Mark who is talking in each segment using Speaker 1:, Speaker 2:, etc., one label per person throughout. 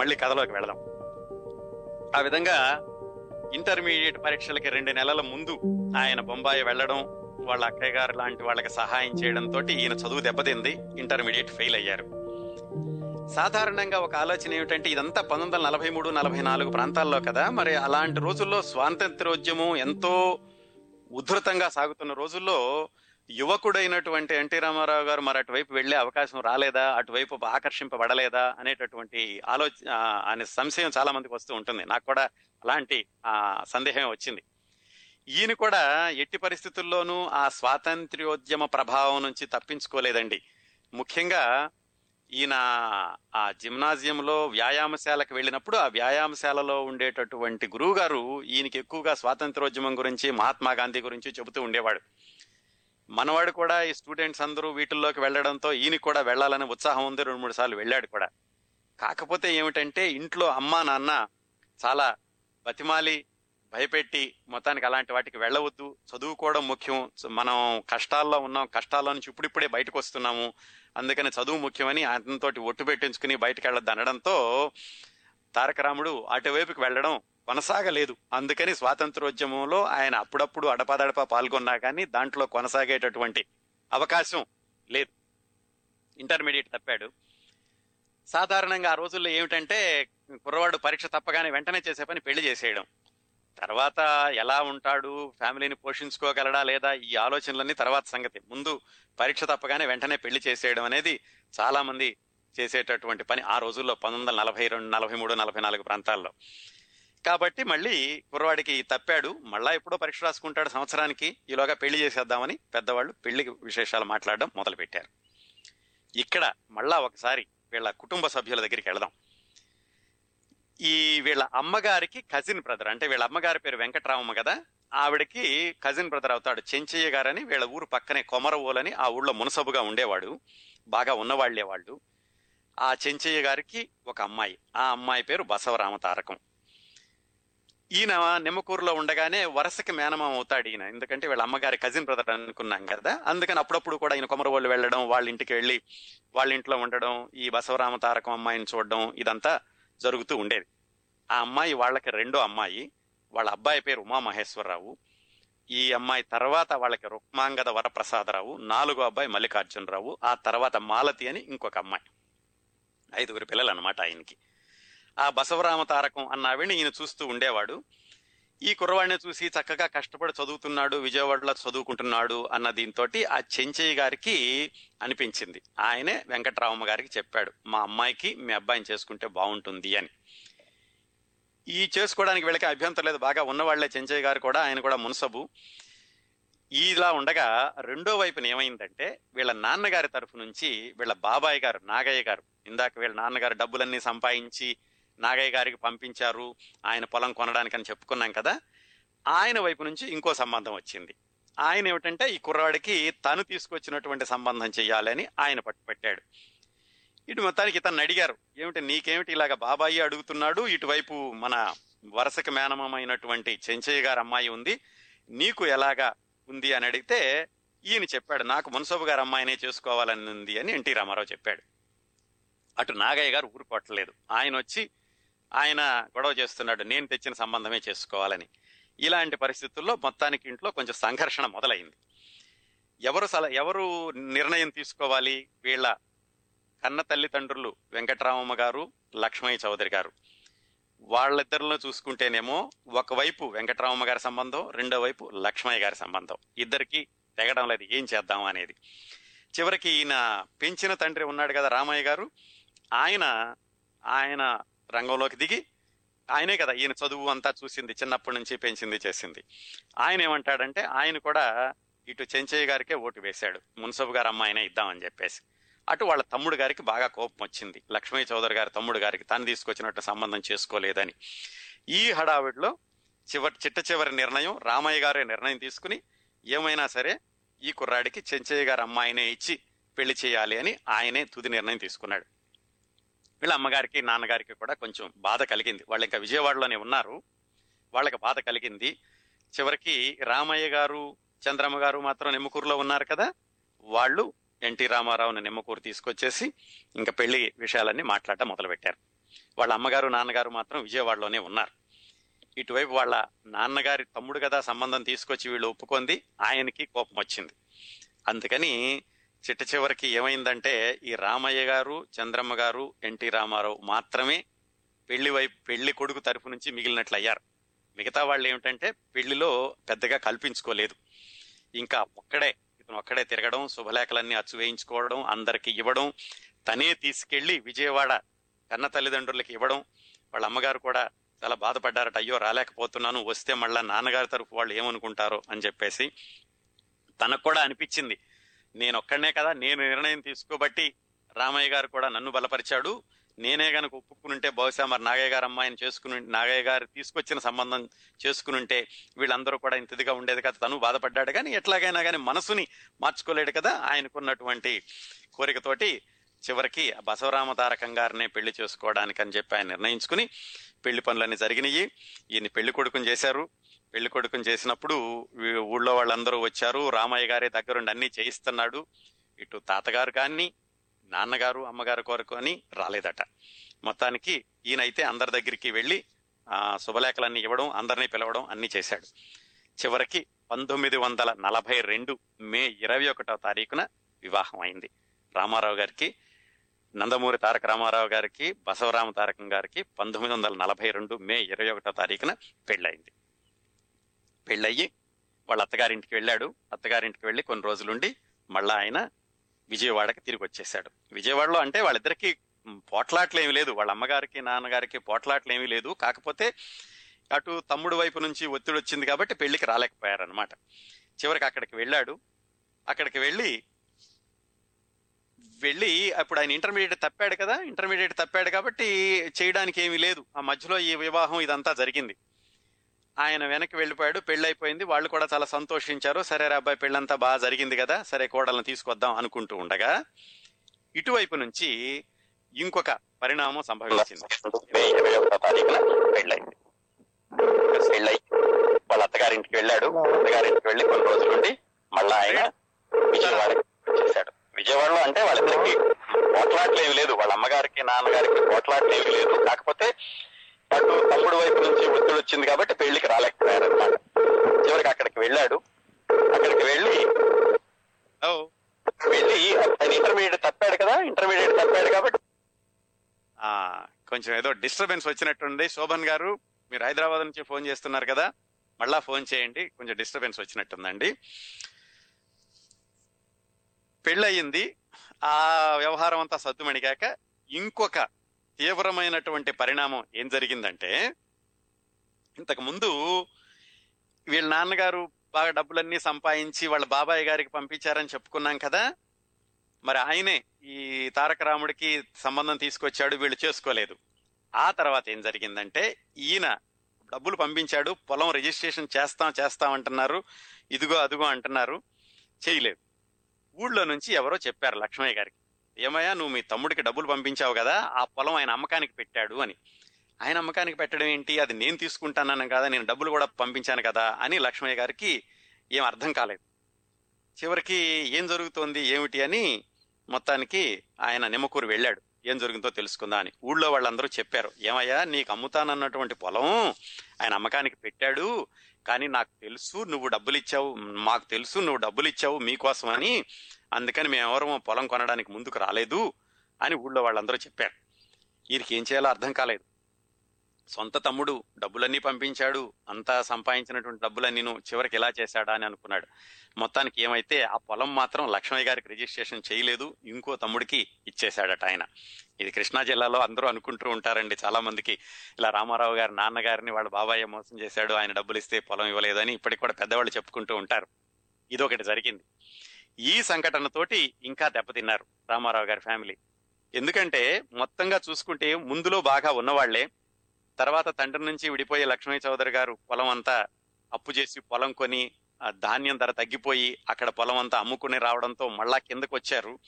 Speaker 1: మళ్ళీ కథలోకి వెళదాం. ఆ విధంగా ఇంటర్మీడియట్ పరీక్షలకి రెండు నెలల ముందు ఆయన బొంబాయి వెళ్ళడం వాళ్ళ అక్కయ్య గారు లాంటి వాళ్ళకి సహాయం చేయడంతో ఈయన చదువు దెబ్బతింది ఇంటర్మీడియట్ ఫెయిల్ అయ్యారు. సాధారణంగా ఒక ఆలోచన ఏమిటంటే ఇదంతా పంతొమ్మిది వందల నలభై మూడు నలభై నాలుగు ప్రాంతాల్లో కదా మరి అలాంటి రోజుల్లో స్వాతంత్రోద్యమం ఎంతో ఉధృతంగా సాగుతున్న రోజుల్లో యువకుడైనటువంటి ఎన్టీ రామారావు గారు మరి అటువైపు వెళ్ళే అవకాశం రాలేదా? అటువైపు ఆకర్షింపబడలేదా? అనేటటువంటి ఆలోచన అనే సంశయం చాలా మందికి వస్తూ ఉంటుంది. నాకు కూడా అలాంటి ఆ సందేహం వచ్చింది. ఈయన కూడా ఎట్టి పరిస్థితుల్లోనూ ఆ స్వాతంత్ర్యోద్యమ ప్రభావం నుంచి తప్పించుకోలేదండి. ముఖ్యంగా ఈయన ఆ జిమ్నాజియంలో వ్యాయామశాలకు వెళ్ళినప్పుడు ఆ వ్యాయామశాలలో ఉండేటటువంటి గురువు గారు ఈయనకి ఎక్కువగా స్వాతంత్రోద్యమం గురించి మహాత్మా గాంధీ గురించి చెబుతూ ఉండేవాడు. మనవాడు కూడా ఈ స్టూడెంట్స్ అందరూ వీటిల్లోకి వెళ్ళడంతో ఈయనకి కూడా వెళ్ళాలని ఉత్సాహం ఉంది. రెండు మూడు సార్లు వెళ్ళాడు కూడా. కాకపోతే ఏమిటంటే ఇంట్లో అమ్మా నాన్న చాలా బతిమాలి భయపెట్టి మొత్తానికి అలాంటి వాటికి వెళ్ళవద్దు. చదువుకోవడం ముఖ్యం. మనం కష్టాల్లో ఉన్నాం. కష్టాల్లో నుంచి ఇప్పుడిప్పుడే బయటకు వస్తున్నాము. అందుకని చదువు ముఖ్యమని అతనితోటి ఒట్టు పెట్టించుకుని బయటకు వెళ్ళొద్దు అనడంతో తారక రాముడు అటువైపుకి వెళ్ళడం కొనసాగలేదు. అందుకని స్వాతంత్రోద్యమంలో ఆయన అప్పుడప్పుడు అడపాదడపా పాల్గొన్నా కానీ దాంట్లో కొనసాగేటటువంటి అవకాశం లేదు. ఇంటర్మీడియట్ తప్పాడు. సాధారణంగా ఆ రోజుల్లో ఏమిటంటే కుర్రవాడు పరీక్ష తప్పగానే వెంటనే చేసే పని పెళ్ళి చేసేయడం. తర్వాత ఎలా ఉంటాడు ఫ్యామిలీని పోషించుకోగలడా లేదా ఈ ఆలోచనలన్నీ తర్వాత సంగతి. ముందు పరీక్ష తప్పగానే వెంటనే పెళ్ళి చేసేయడం అనేది చాలా మంది చేసేటటువంటి పని ఆ రోజుల్లో పంతొమ్మిది వందల నలభై రెండు నలభై మూడు నలభై నాలుగు ప్రాంతాల్లో. కాబట్టి మళ్ళీ కుర్రవాడికి తప్పాడు. మళ్ళా ఎప్పుడో పరీక్ష రాసుకుంటాడు సంవత్సరానికి. ఈలోగా పెళ్ళి చేసేద్దామని పెద్దవాళ్ళు పెళ్ళి విశేషాలు మాట్లాడడం మొదలుపెట్టారు. ఇక్కడ మళ్ళా ఒకసారి వీళ్ళ కుటుంబ సభ్యుల దగ్గరికి వెళదాం. ఈ వీళ్ళ అమ్మగారికి కజిన్ బ్రదర్ అంటే వీళ్ళ అమ్మగారి పేరు వెంకట్రామమ్మ కదా. ఆవిడకి కజిన్ బ్రదర్ అవుతాడు చెంచయ్య గారని వీళ్ళ ఊరు పక్కనే కొమరవోలని ఆ ఊళ్ళో మునసబుగా ఉండేవాడు. బాగా ఉన్నవాళ్ళే వాళ్ళు. ఆ చెంచయ్య గారికి ఒక అమ్మాయి. ఆ అమ్మాయి పేరు బసవరామ తారకం. ఈయన నిమ్మకూరులో ఉండగానే వరుసకి మేనమామ అవుతాడు ఈయన. ఎందుకంటే వీళ్ళ అమ్మగారి కజిన్ బ్రదర్ అనుకున్నాం కదా. అందుకని అప్పుడప్పుడు కూడా ఈయన కొమరవాళ్ళు వెళ్ళడం వాళ్ళ ఇంటికి వెళ్ళి వాళ్ళ ఇంట్లో ఉండడం ఈ బసవరామ తారకం అమ్మాయిని చూడడం ఇదంతా జరుగుతూ ఉండేది. ఆ అమ్మాయి వాళ్ళకి రెండో అమ్మాయి. వాళ్ళ అబ్బాయి పేరు ఉమామహేశ్వరరావు. ఈ అమ్మాయి తర్వాత వాళ్ళకి రుక్మాంగద వరప్రసాదరావు. నాలుగో అబ్బాయి మల్లికార్జునరావు. ఆ తర్వాత మాలతి అని ఇంకొక అమ్మాయి. ఐదుగురు పిల్లలు అనమాట ఆయనకి. ఆ బసవరామ తారకం అన్న ఆవిడని ఈయన చూస్తూ ఉండేవాడు. ఈ కుర్రవాడిని చూసి చక్కగా కష్టపడి చదువుతున్నాడు విజయవాడలో చదువుకుంటున్నాడు అన్న దీంతో ఆ చెంచయ్య గారికి అనిపించింది. ఆయనే వెంకటరామమ్మ గారికి చెప్పాడు మా అమ్మాయికి మీ అబ్బాయిని చేసుకుంటే బాగుంటుంది అని. ఈ చేసుకోవడానికి వీళ్ళకి అభ్యంతరం లేదు. బాగా ఉన్నవాళ్ళే చెంచయ్య గారు కూడా ఆయన కూడా మున్సబు. ఇలా ఉండగా రెండో వైపున ఏమైందంటే వీళ్ళ నాన్నగారి తరఫు నుంచి వీళ్ళ బాబాయ్ గారు నాగయ్య గారు ఇందాక వీళ్ళ నాన్నగారు డబ్బులన్నీ సంపాదించి నాగయ్య గారికి పంపించారు ఆయన పొలం కొనడానికి అని చెప్పుకున్నాం కదా. ఆయన వైపు నుంచి ఇంకో సంబంధం వచ్చింది. ఆయన ఏమిటంటే ఈ కుర్రాడికి తను తీసుకొచ్చినటువంటి సంబంధం చేయాలని ఆయన పట్టుపెట్టాడు. ఇటు మొత్తానికి ఇతను అడిగారు ఏమిటి నీకేమిటి ఇలాగ బాబాయి అడుగుతున్నాడు? ఇటువైపు మన వరసకి మేనమైనటువంటి చెంచయ్య గారు అమ్మాయి ఉంది నీకు ఎలాగా ఉంది అని అడిగితే ఈయన చెప్పాడు నాకు మున్సబు గారు అమ్మాయినే చేసుకోవాలని ఉంది అని ఎన్టీ రామారావు చెప్పాడు. అటు నాగయ్య గారు ఊరుకోవట్లేదు. ఆయన వచ్చి ఆయన గొడవ చేస్తున్నాడు నేను తెచ్చిన సంబంధమే చేసుకోవాలని. ఇలాంటి పరిస్థితుల్లో మొత్తానికి ఇంట్లో కొంచెం సంఘర్షణ మొదలైంది. ఎవరు సల ఎవరు నిర్ణయం తీసుకోవాలి? వీళ్ళ కన్న తల్లిదండ్రులు వెంకటరామమ్మ గారు లక్ష్మయ్య చౌదరి గారు. వాళ్ళిద్దరిలో చూసుకుంటేనేమో ఒకవైపు వెంకటరామమ్మ గారి సంబంధం రెండో వైపు లక్ష్మయ్య గారి సంబంధం. ఇద్దరికి తెగడం లేదు ఏం చేద్దాం అనేది. చివరికి ఈయన పెంచిన తండ్రి ఉన్నాడు కదా రామయ్య గారు. ఆయన ఆయన రంగంలోకి దిగి ఆయనే కదా ఈయన చదువు అంతా చూసింది చిన్నప్పటి నుంచి పెంచింది చేసింది. ఆయన ఏమంటాడంటే ఆయన కూడా ఇటు చెంచయ్య గారికే ఓటు వేశాడు. మున్సబు గారు అమ్మాయినే ఇద్దామని చెప్పేసి. అటు వాళ్ళ తమ్ముడు గారికి బాగా కోపం వచ్చింది. లక్ష్మీ చౌదరి గారి తమ్ముడు గారికి తను తీసుకొచ్చినట్టు సంబంధం చేసుకోలేదని. ఈ హడావిడిలో చివరి చిట్ట చివరి నిర్ణయం రామయ్య గారే నిర్ణయం తీసుకుని ఏమైనా సరే ఈ కుర్రాడికి చెంచయ్య గారి అమ్మాయినే ఇచ్చి పెళ్ళి చేయాలి అని ఆయనే తుది నిర్ణయం తీసుకున్నాడు. వీళ్ళ అమ్మగారికి నాన్నగారికి కూడా కొంచెం బాధ కలిగింది. వాళ్ళు ఇంకా విజయవాడలోనే ఉన్నారు. వాళ్ళకి బాధ కలిగింది. చివరికి రామయ్య గారు చంద్రమ్మ గారు మాత్రం నిమ్మకూరులో ఉన్నారు కదా? వాళ్ళు ఎన్టీ రామారావుని నిమ్మకూరు తీసుకొచ్చేసి ఇంకా పెళ్ళి విషయాలన్నీ మాట్లాడటం మొదలుపెట్టారు. వాళ్ళ అమ్మగారు నాన్నగారు మాత్రం విజయవాడలోనే ఉన్నారు. ఇటువైపు వాళ్ళ నాన్నగారి తమ్ముడు కదా సంబంధం తీసుకొచ్చి వీళ్ళు ఒప్పుకుంది. ఆయనకి కోపం వచ్చింది. అందుకని చిట్ట చివరికి ఏమైందంటే ఈ రామయ్య గారు చంద్రమ్మ గారు ఎన్టీ రామారావు మాత్రమే పెళ్ళి వైపు పెళ్ళి కొడుకు తరఫు నుంచి మిగిలినట్లు అయ్యారు మిగతా వాళ్ళు ఏమిటంటే పెళ్ళిలో పెద్దగా కల్పించుకోలేదు. ఇంకా ఒక్కడే ఇతను ఒక్కడే తిరగడం శుభలేఖలన్నీ అచ్చు వేయించుకోవడం అందరికి ఇవ్వడం తనే తీసుకెళ్ళి విజయవాడ కన్న తల్లిదండ్రులకి ఇవ్వడం వాళ్ళ అమ్మగారు కూడా చాలా బాధపడ్డారట అయ్యో రాలేకపోతున్నాను వస్తే మళ్ళా నాన్నగారి తరఫు వాళ్ళు ఏమనుకుంటారో అని చెప్పేసి తనకు కూడా అనిపించింది. నేను ఒక్కడనే కదా నేను నిర్ణయం తీసుకోబట్టి రామయ్య గారు కూడా నన్ను బలపరిచాడు. నేనే గనక ఒప్పుకునుంటే బహుశా మరి నాగయ్య గారు అమ్మాయిని చేసుకుని నాగయ్య గారు తీసుకొచ్చిన సంబంధం చేసుకునుంటే వీళ్ళందరూ కూడా ఇంత ఇదిగా ఉండేది కదా తను బాధపడ్డాడు. కానీ ఎట్లాగైనా కానీ మనసుని మార్చుకోలేడు కదా ఆయనకున్నటువంటి కోరికతోటి చివరికి బసవరామ తారకం గారినే పెళ్ళి చేసుకోవడానికి అని చెప్పి ఆయన నిర్ణయించుకుని పెళ్ళి పనులన్నీ జరిగినాయి ఈయన పెళ్ళి కొడుకుని చేశారు. పెళ్ళి కొడుకుని చేసినప్పుడు ఊళ్ళో వాళ్ళందరూ వచ్చారు. రామయ్య గారే దగ్గరుండి అన్ని చేయిస్తున్నాడు. ఇటు తాతగారు కానీ నాన్నగారు అమ్మగారు కొరకు అని రాలేదట. మొత్తానికి ఈయనైతే అందరి దగ్గరికి వెళ్ళి ఆ శుభలేఖలన్నీ ఇవ్వడం అందరినీ పిలవడం అన్ని చేశాడు. చివరికి పంతొమ్మిది వందల నలభై రెండు మే ఇరవై ఒకటో తారీఖున వివాహం అయింది. రామారావు గారికి నందమూరి తారక రామారావు గారికి బసవరామ తారకం గారికి పంతొమ్మిది వందల నలభై రెండు మే ఇరవై ఒకటో తారీఖున పెళ్ళయింది. పెళ్ళయ్యి వాళ్ళ అత్తగారింటికి వెళ్ళాడు. అత్తగారింటికి వెళ్ళి కొన్ని రోజులుండి మళ్ళా ఆయన విజయవాడకి తిరిగి వచ్చేసాడు విజయవాడలో అంటే వాళ్ళిద్దరికి పోట్లాట్లు ఏమీ లేదు. వాళ్ళ అమ్మగారికి నాన్నగారికి పోట్లాట్లు ఏమీ లేదు. కాకపోతే అటు తమ్ముడు వైపు నుంచి ఒత్తిడి వచ్చింది కాబట్టి పెళ్ళికి రాలేకపోయారనమాట చివరికి అక్కడికి వెళ్ళాడు. అక్కడికి వెళ్ళి వెళ్ళి అప్పుడు ఆయన ఇంటర్మీడియట్ తప్పాడు కదా. ఇంటర్మీడియట్ తప్పాడు కాబట్టి చేయడానికి ఏమీ లేదు. ఆ మధ్యలో ఈ వివాహం ఇదంతా జరిగింది. ఆయన వెనక్కి వెళ్ళిపోయాడు పెళ్ళి అయిపోయింది వాళ్ళు కూడా చాలా సంతోషించారు. సరే రా అబ్బాయి పెళ్ళంతా బాగా జరిగింది కదా సరే కోడలను తీసుకొద్దాం అనుకుంటూ ఉండగా ఇటువైపు నుంచి ఇంకొక పరిణామం సంభవించింది. మే ఇరవై ఒకటో తారీఖున పెళ్ళైంది పెళ్ళై. వాళ్ళ అత్తగారింటికి వెళ్ళాడు. అత్తగారింటికి వెళ్ళి కొన్ని రోజులు ఉండి మళ్ళా ఆయన విజయవాడకి వచ్చేసాడు విజయవాడలో అంటే వాళ్ళిద్దరికి పోట్లాట్లు ఏమి లేదు. వాళ్ళ అమ్మగారికి నాన్నగారికి పోట్లాట్లు ఏమి లేదు. కాకపోతే అటు తమ్ముడు వైపు నుంచి ఒత్తిడి వచ్చింది కాబట్టి పెళ్ళికి రాలేకపోయారన్నమాట. చివరికి అక్కడికి వెళ్ళాడు. అక్కడికి వెళ్ళి వెళ్ళి ఆయన ఇంటర్మీడియట్ తప్పాడు కదా ఇంటర్మీడియట్ తప్పాడు కాబట్టి. ఆ కొంచెం ఏదో డిస్టర్బెన్స్ వచ్చినట్టుంది. శోభన్ గారు మీరు హైదరాబాద్ నుంచి ఫోన్ చేస్తున్నారు కదా మళ్ళా ఫోన్ చేయండి. కొంచెం డిస్టర్బెన్స్ వచ్చినట్టుందండి. పెళ్ళయింది. ఆ వ్యవహారం అంతా సద్దుమణిగాక ఇంకొక తీవ్రమైనటువంటి పరిణామం ఏం జరిగిందంటే ఇంతకు ముందు వీళ్ళ నాన్నగారు బాగా డబ్బులన్నీ సంపాదించి వాళ్ళ బాబాయ్ గారికి పంపించారని చెప్పుకున్నాం కదా. మరి ఆయనే ఈ తారక రాముడికి సంబంధం తీసుకొచ్చాడు వీళ్ళు చేసుకోలేదు. ఆ తర్వాత ఏం జరిగిందంటే ఈయన డబ్బులు పంపించాడు పొలం రిజిస్ట్రేషన్ చేస్తాం చేస్తాం అంటున్నారు ఇదిగో అదిగో అంటున్నారు చేయలేదు. ఊళ్ళో నుంచి ఎవరో చెప్పారు లక్ష్మయ్య గారికి. ఏమయ్యా నువ్వు మీ తమ్ముడికి డబ్బులు పంపించావు కదా ఆ పొలం ఆయన అమ్మకానికి పెట్టాడు అని. ఆయన అమ్మకానికి పెట్టడం ఏంటి? అది నేను తీసుకుంటానని కదా నేను డబ్బులు కూడా పంపించాను కదా అని లక్ష్మయ్య గారికి ఏం అర్థం కాలేదు. చివరికి ఏం జరుగుతోంది ఏమిటి అని మొత్తానికి ఆయన నిమ్మకూరు వెళ్ళాడు. ఏం జరిగిందో తెలుసుకుందా అని. ఊళ్ళో వాళ్ళందరూ చెప్పారు ఏమయ్యా నీకు అమ్ముతానన్నటువంటి పొలం ఆయన అమ్మకానికి పెట్టాడు కానీ నాకు తెలుసు నువ్వు డబ్బులు ఇచ్చావు మాకు తెలుసు నువ్వు డబ్బులు ఇచ్చావు మీకోసం అని అందుకని మేమెవరూ పొలం కొనడానికి ముందుకు రాలేదు అని ఊళ్ళో వాళ్ళందరూ చెప్పారు. వీరికి ఏం చేయాలో అర్థం కాలేదు. సొంత తమ్ముడు డబ్బులన్నీ పంపించాడు అంతా సంపాదించినటువంటి డబ్బులన్నీను చివరికి ఎలా చేశాడా అని అనుకున్నాడు. మొత్తానికి ఏమైతే ఆ పొలం మాత్రం లక్ష్మయ్య గారికి రిజిస్ట్రేషన్ చేయలేదు ఇంకో తమ్ముడికి ఇచ్చేశాడట ఆయన. ఇది కృష్ణా జిల్లాలో అందరూ అనుకుంటూ ఉంటారండి చాలా మందికి ఇలా రామారావు గారి నాన్నగారిని వాళ్ళ బాబాయ్ మోసం చేశాడు ఆయన డబ్బులు ఇస్తే పొలం ఇవ్వలేదని ఇప్పటికి కూడా పెద్దవాళ్ళు చెప్పుకుంటూ ఉంటారు. ఇదొకటి జరిగింది. ఈ సంఘటనతోటి ఇంకా దెబ్బతిన్నారు రామారావు గారి ఫ్యామిలీ. ఎందుకంటే మొత్తంగా చూసుకుంటే ముందులో బాగా ఉన్నవాళ్ళే తర్వాత తండ్రి నుంచి విడిపోయే లక్ష్మీ చౌదరి గారు పొలం అంతా అప్పు చేసి పొలం కొని ధాన్యం ధర తగ్గిపోయి అక్కడ పొలం అంతా అమ్ముకుని రావడంతో మళ్ళా కిందకు వచ్చారు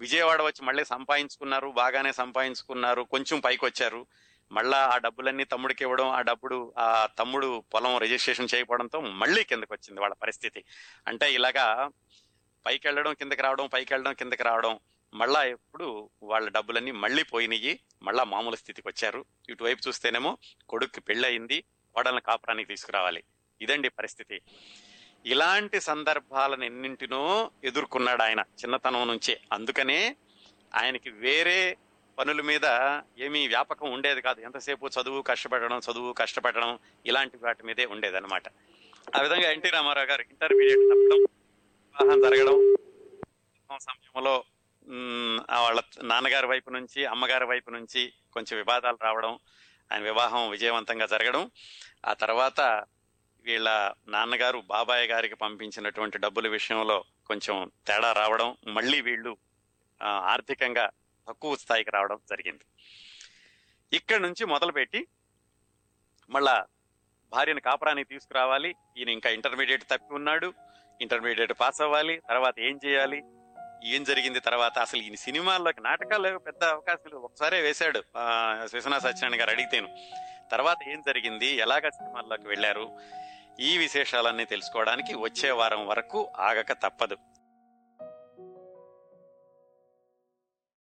Speaker 1: విజయవాడ వచ్చి మళ్ళీ సంపాదించుకున్నారు బాగానే సంపాదించుకున్నారు కొంచెం పైకి వచ్చారు మళ్ళా ఆ డబ్బులన్నీ తమ్ముడికి ఇవ్వడం ఆ డబ్బుడు ఆ తమ్ముడు పొలం రిజిస్ట్రేషన్ చేయకపోవడంతో మళ్ళీ కిందకు వచ్చింది వాళ్ళ పరిస్థితి. అంటే ఇలాగా పైకి వెళ్ళడం కిందకి రావడం పైకి వెళ్ళడం కిందకి రావడం మళ్ళా ఎప్పుడు వాళ్ళ డబ్బులన్నీ మళ్ళీ పోయినాయి మళ్ళా మామూలు స్థితికి వచ్చారు. ఇటువైపు చూస్తేనేమో కొడుక్కి పెళ్ళయింది కోడలను కాపురానికి తీసుకురావాలి. ఇదండి పరిస్థితి. ఇలాంటి సందర్భాలను ఎన్నింటినో ఎదుర్కొన్నాడు ఆయన చిన్నతనం నుంచే. అందుకనే ఆయనకి వేరే పనుల మీద ఏమీ వ్యాపకం ఉండేది కాదు. ఎంతసేపు చదువు కష్టపడడం చదువు కష్టపడడం ఇలాంటి వాటి మీదే ఉండేది అనమాట ఆ విధంగా ఎన్టీ రామారావు గారు ఇంటర్మీడియట్ తప్పడం వివాహం జరగడం సమయంలో వాళ్ళ నాన్నగారి వైపు నుంచి అమ్మగారి వైపు నుంచి కొంచెం వివాదాలు రావడం ఆయన వివాహం విజయవంతంగా జరగడం ఆ తర్వాత వీళ్ళ నాన్నగారు బాబాయ్ గారికి పంపించినటువంటి డబ్బుల విషయంలో కొంచెం తేడా రావడం మళ్ళీ వీళ్ళు ఆర్థికంగా తక్కువ స్థాయికి రావడం జరిగింది. ఇక్కడి నుంచి మొదలుపెట్టి మళ్ళా భార్యను కాపురానికి తీసుకురావాలి. ఈయన ఇంకా ఇంటర్మీడియట్ తప్పి ఉన్నాడు. ఇంటర్మీడియట్ పాస్ అవ్వాలి తర్వాత ఏం చేయాలి ఏం జరిగింది తర్వాత అసలు ఈయన సినిమాల్లోకి నాటకాలు పెద్ద అవకాశాలు ఒకసారే వేశాడు ఆ, విశ్వనాథ సత్యనారాయణ గారు అడిగితేను. తర్వాత ఏం జరిగింది ఎలాగ సినిమాల్లోకి వెళ్ళారు ఈ విశేషాలన్నీ తెలుసుకోవడానికి వచ్చే వారం వరకు ఆగక తప్పదు.